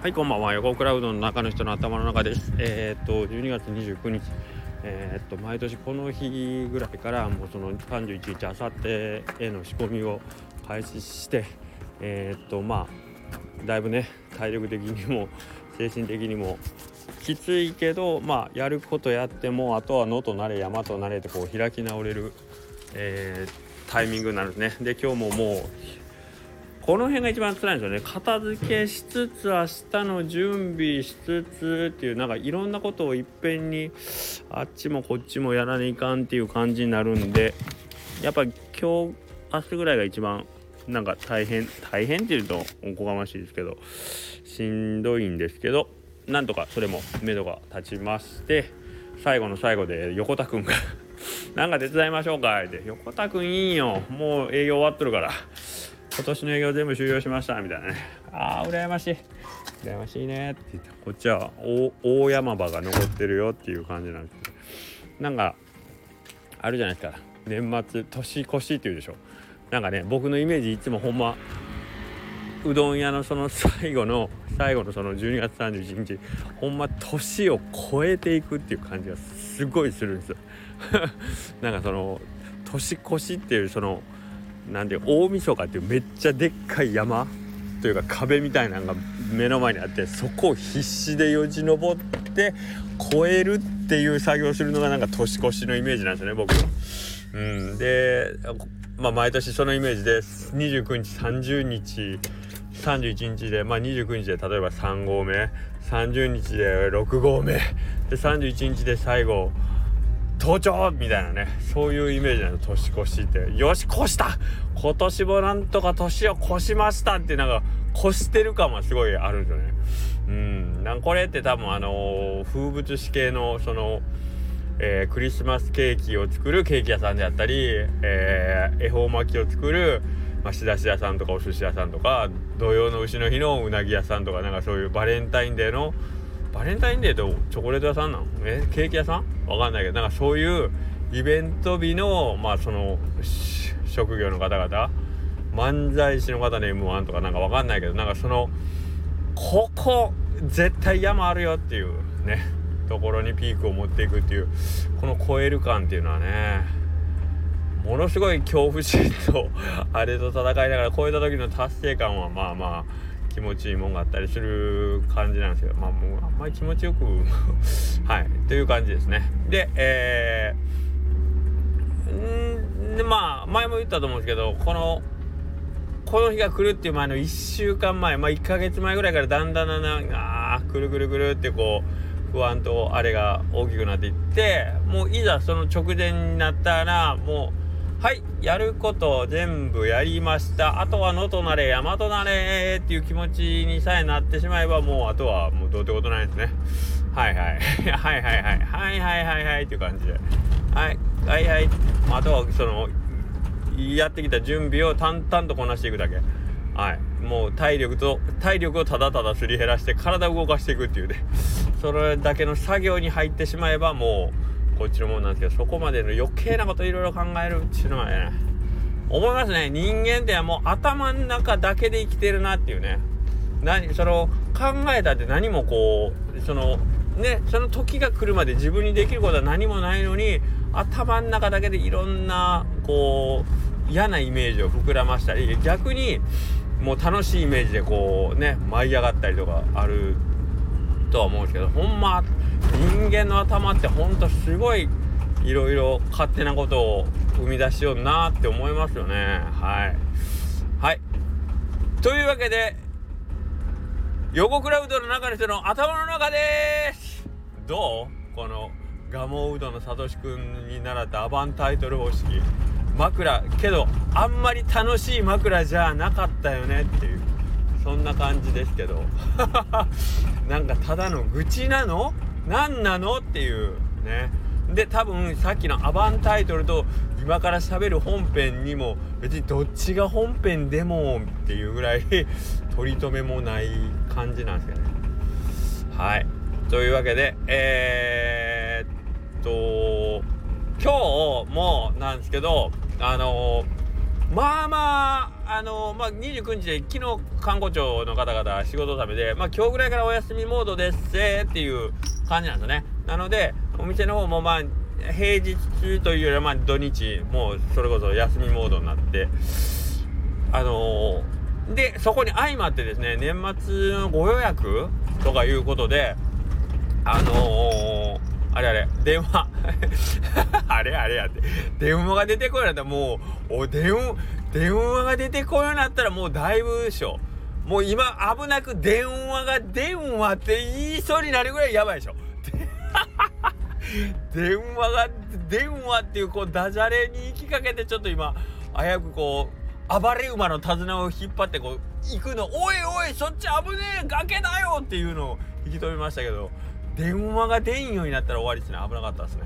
はいこんばんは。横クラウドの中の人の頭の中です。えー、っと12月29日。えー、っと毎年この日ぐらいからもうその31日あさってへの仕込みを開始してえー、っとまあだいぶね体力的にも精神的にもきついけどまあやることやってもあとは野となれ山となれってこう開き直れる、えー、タイミングになるんですね。で今日ももうこの辺が一番辛いんですよね。片付けしつつ明日の準備しつつっていうなんかいろんなことをいっぺんにあっちもこっちもやらないかんっていう感じになるんでやっぱ今日明日ぐらいが一番なんか大変大変っていうとおこがましいですけどしんどいんですけどなんとかそれも目処が立ちまして最後の最後で横田くんが なんか手伝いましょうかって横田くんいいよ。もう営業終わっとるから。今年の営業全部終了しましたみたいなね。ああ羨ましい。羨ましいね。って言ってこっちは大山場が残ってるよっていう感じなんですけどなんかあるじゃないですか。年末年越しっていうでしょ。なんかね僕のイメージいつもほんまうどん屋のその最後の最後のその12月31日ほんま年を超えていくっていう感じがすごいするんですよ。なんかその年越しっていうそのなんで大晦日っていうめっちゃでっかい山というか壁みたいなのが目の前にあってそこを必死でよじ登って越えるっていう作業をするのがなんか年越しのイメージなんですよね僕は。うん、で、まあ、毎年そのイメージで29日30日31日で、まあ、29日で例えば3合目30日で6合目で31日で最後登頂みたいなねそういうイメージなの年越しってよし越した今年もなんとか年を越しました。ってなんか越してる感はすごいあるんですよね。うん。なんこれって多分あのー、風物詩系のそのえー、クリスマスケーキを作るケーキ屋さんであったり、えー、恵方巻きを作る、まあ、仕出し屋さんとかお寿司屋さんとか土曜の丑の日のうなぎ屋さんとかなんかそういうバレンタインデーのバレンタインデーとチョコレート屋さんなのえケーキ屋さん？わかんないけどなんかそういうイベント日のまあその職業の方々？漫才師の方の m 1とかなんかわかんないけどなんかそのここ絶対山あるよっていうねところにピークを持っていくっていうこの超える感っていうのはねものすごい恐怖心とあれと戦いながら超えた時の達成感はまあまあ気持ちいいもんがあったりする感じなんですけどまあもうあんまり気持ちよく はい。という感じですね。でえー、んでまあ前も言ったと思うんですけどこのこの日が来るっていう前の1週間前まあ1ヶ月前ぐらいからだんだんだんだんあーくるくるくるってこう不安とあれが大きくなっていってもういざその直前になったらもうはい、やること全部やりました。あとは野となれ、山となれっていう気持ちにさえなってしまえば、もうあとはもうどうってことないですね。はいはい。はいはいはい。はいはいはいはいっていう感じで。はい、はいはい。あとはその、やってきた準備を淡々とこなしていくだけ。はい。もう体力と、体力をただただすり減らして体を動かしていくっていうね。それだけの作業に入ってしまえばもう、こっちのもんなんですけどそこまでの余計なこといろいろ考えるっていうのはね思いますね。人間ってもう頭の中だけで生きてるなっていうね。何その考えたって何もこうそのねその時が来るまで自分にできることは何もないのに頭の中だけでいろんなこう嫌なイメージを膨らましたり逆にもう楽しいイメージでこうね舞い上がったりとかあるとは思うんですけどほんま人間の頭ってほんとすごいいろいろ勝手なことを生み出しようなって思いますよね。はい。はい。というわけで横クラウドの中の人の頭の中です。どう？このガモうどのさとしくんに習ったアバンタイトル方式。枕。けどあんまり楽しい枕じゃなかったよねっていう。そんな感じですけど。なんかただの愚痴なの？何なのっていうね。で多分さっきのアバンタイトルと今から喋る本編にも別にどっちが本編でもっていうぐらい 取り留めもない感じなんですけどね。はい。というわけでえー、っと今日もなんですけどあのまあまああのまあ29日で昨日看護庁の方々仕事納めでまあ今日ぐらいからお休みモードですっていう感じなんですね。なのでお店の方もまあ平日というよりはま土日もうそれこそ休みモードになってあのー、でそこに相まってですね年末のご予約とかいうことであのー、あれあれ電話 あれあれやって電話が出てこようになったらもうお電話電話が出てこようになったらもうだいぶでしょ。もう今危なく電話が電話って言いそうになるぐらいやばいでしょ。電話が電話っていうこうダジャレに行きかけてちょっと今危うくこう暴れ馬の手綱を引っ張ってこう行くの「おいおいそっち危ねえ崖だよ!」っていうのを引き止めましたけど。電話が出んようになったら終わりですね。危なかったですね。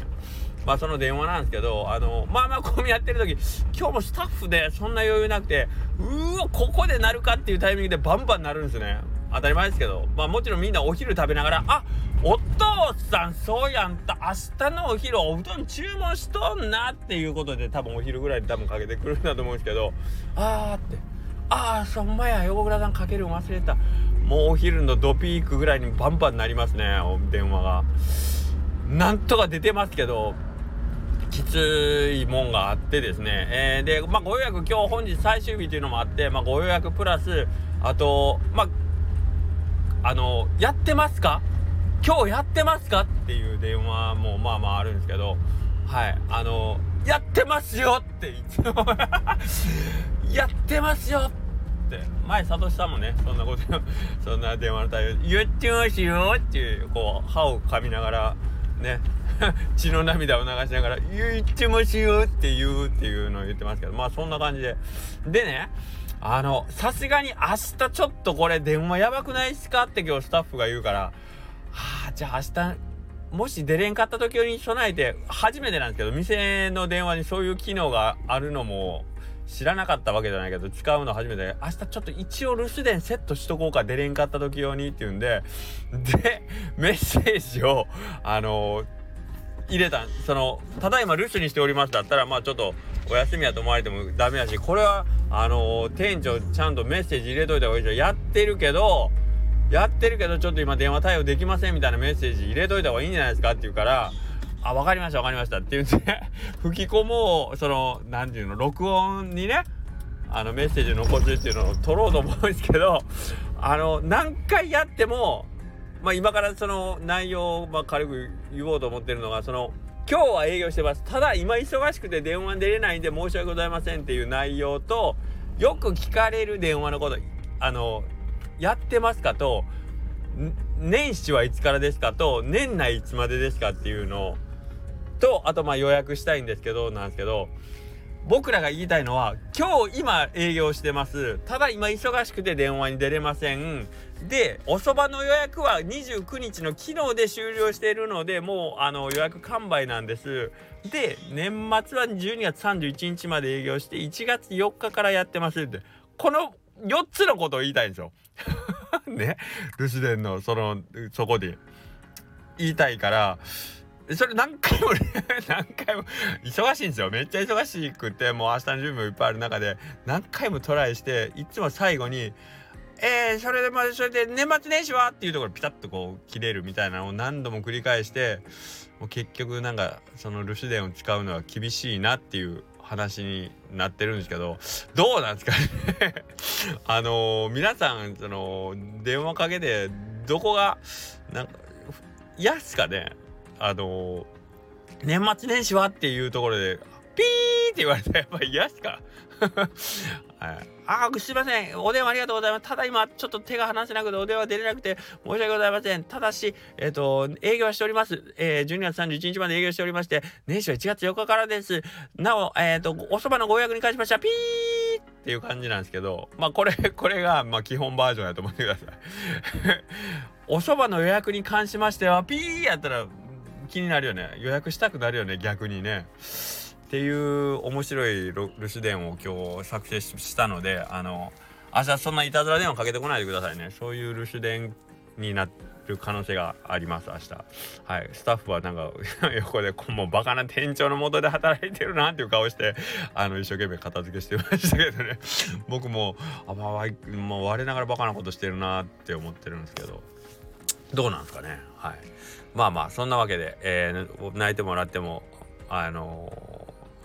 まあその電話なんですけどあのまあまあ混み合ってる時今日もスタッフでそんな余裕なくてうわここで鳴るかっていうタイミングでバンバン鳴るんですね。当たり前ですけど。まあもちろんみんなお昼食べながらあお父さんそうやんた明日のお昼おうどん注文しとんなっていうことで多分お昼ぐらいに多分かけてくるんだと思うんですけどあーって。ああそんまや横倉さんかけるん忘れた。もうお昼のドピークぐらいにバンバンなりますね電話が。なんとか出てますけどきついもんがあってですね、えー、で、まあ、ご予約今日本日最終日というのもあって、まあ、ご予約プラスあとまああのやってますか？今日やってますか？っていう電話もまあまああるんですけどはい。あのやってますよっていつも やってますよって。前サトシさんもねそんなことそんな電話の対応言ってますよっていうこう歯を噛みながらね。血の涙を流しながら「言ってますよ」って言うっていうのを言ってますけどまあそんな感じで。でねあのさすがに明日ちょっとこれ電話やばくないっすかって今日スタッフが言うからはあじゃあ明日もし出れんかった時に備えて初めてなんですけど店の電話にそういう機能があるのも知らなかったわけじゃないけど使うの初めて明日ちょっと一応留守電セットしとこうか出れんかった時用にっていうんででメッセージをあのー、入れた。そのただいま留守にしておりますだったらまあちょっとお休みやと思われてもダメだしこれはあのー、店長ちゃんとメッセージ入れといた方がいいじゃんやってるけどやってるけどちょっと今電話対応できませんみたいなメッセージ入れといた方がいいんじゃないですかって言うからあ、分かりました分かりましたって言って 吹き込もうその何て言うの録音にねあのメッセージ残すっていうのを取ろうと思うんですけどあの何回やってもまあ今からその内容をまあ軽く言おうと思ってるのがその今日は営業してます。ただ今忙しくて電話出れないんで申し訳ございませんっていう内容とよく聞かれる電話のことあのやってますかと年始はいつからですかと年内いつまでですかっていうのとあとまあ予約したいんですけどなんですけど僕らが言いたいのは今日今営業してます。ただ今忙しくて電話に出れません。でおそばの予約は29日の昨日で終了しているのでもうあの予約完売なんです。で年末は12月31日まで営業して1月4日からやってますって。この4つのことを言いたいんですよ。ね。留守電のそのそこで。言いたいからそれ何回も 何回も忙しいんですよ。めっちゃ忙しくてもう明日の準備もいっぱいある中で何回もトライしていつも最後に「えー、それでまあそれで年末年始は?」っていうところピタッとこう切れるみたいなのを何度も繰り返してもう結局なんかその留守電を使うのは厳しいなっていう話になってるんですけどどうなんですかね あのー、皆さんその電話かけてどこがなんか嫌っすかねあのー、年末年始はっていうところで、ピーって言われたらやっぱり嫌っすか はい、あすいません。お電話ありがとうございます。ただ今、ちょっと手が離せなくて、お電話出れなくて、申し訳ございません。ただし、えっ、ー、と、営業はしております。えー、12月31日まで営業しておりまして、年始は1月4日からです。なお、えっ、ー、と、おそばのご予約に関しましては、ピーっていう感じなんですけど、まあ、これ、これが、まあ、基本バージョンやと思ってください。おそばの予約に関しましては、ピーやったら、気になるよね予約したくなるよね逆にねっていう面白い留守電を今日作成したのであの明日そんないたずら電話かけてこないでくださいね。そういう留守電になる可能性があります明日。はい。スタッフはなんか 横でもうバカな店長のもとで働いてるなっていう顔してあの一生懸命片付けしてましたけどね。僕もあ、まあ、もう我ながらバカなことしてるなって思ってるんですけど。どうなんですかね。はい。まあまあそんなわけで、えー、泣いてもらってもあのー、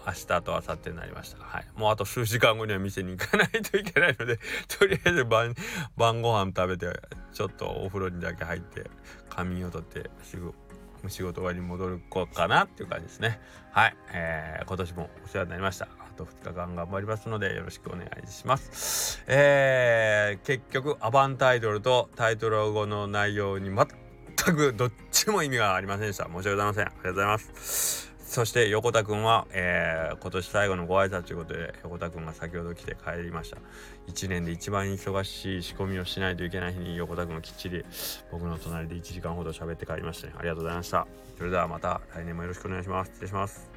明日と明後日になりました。はい。もうあと数時間後には店に行かないといけないので とりあえず晩晩ご飯食べてちょっとお風呂にだけ入って仮眠をとってすぐ仕事終わりに戻る子かなっていう感じですね。はい、えー、今年もお世話になりました。あと2日間頑張りますのでよろしくお願いします。えー、結局アバンタイトルとタイトル後の内容に全くどっちも意味がありませんでした。申し訳ございません。ありがとうございます。そして横田くんは、えー、今年最後のご挨拶ということで横田くんが先ほど来て帰りました。1年で一番忙しい仕込みをしないといけない日に横田くんがきっちり僕の隣で1時間ほど喋って帰りましたね。ありがとうございました。それではまた来年もよろしくお願いします。失礼します。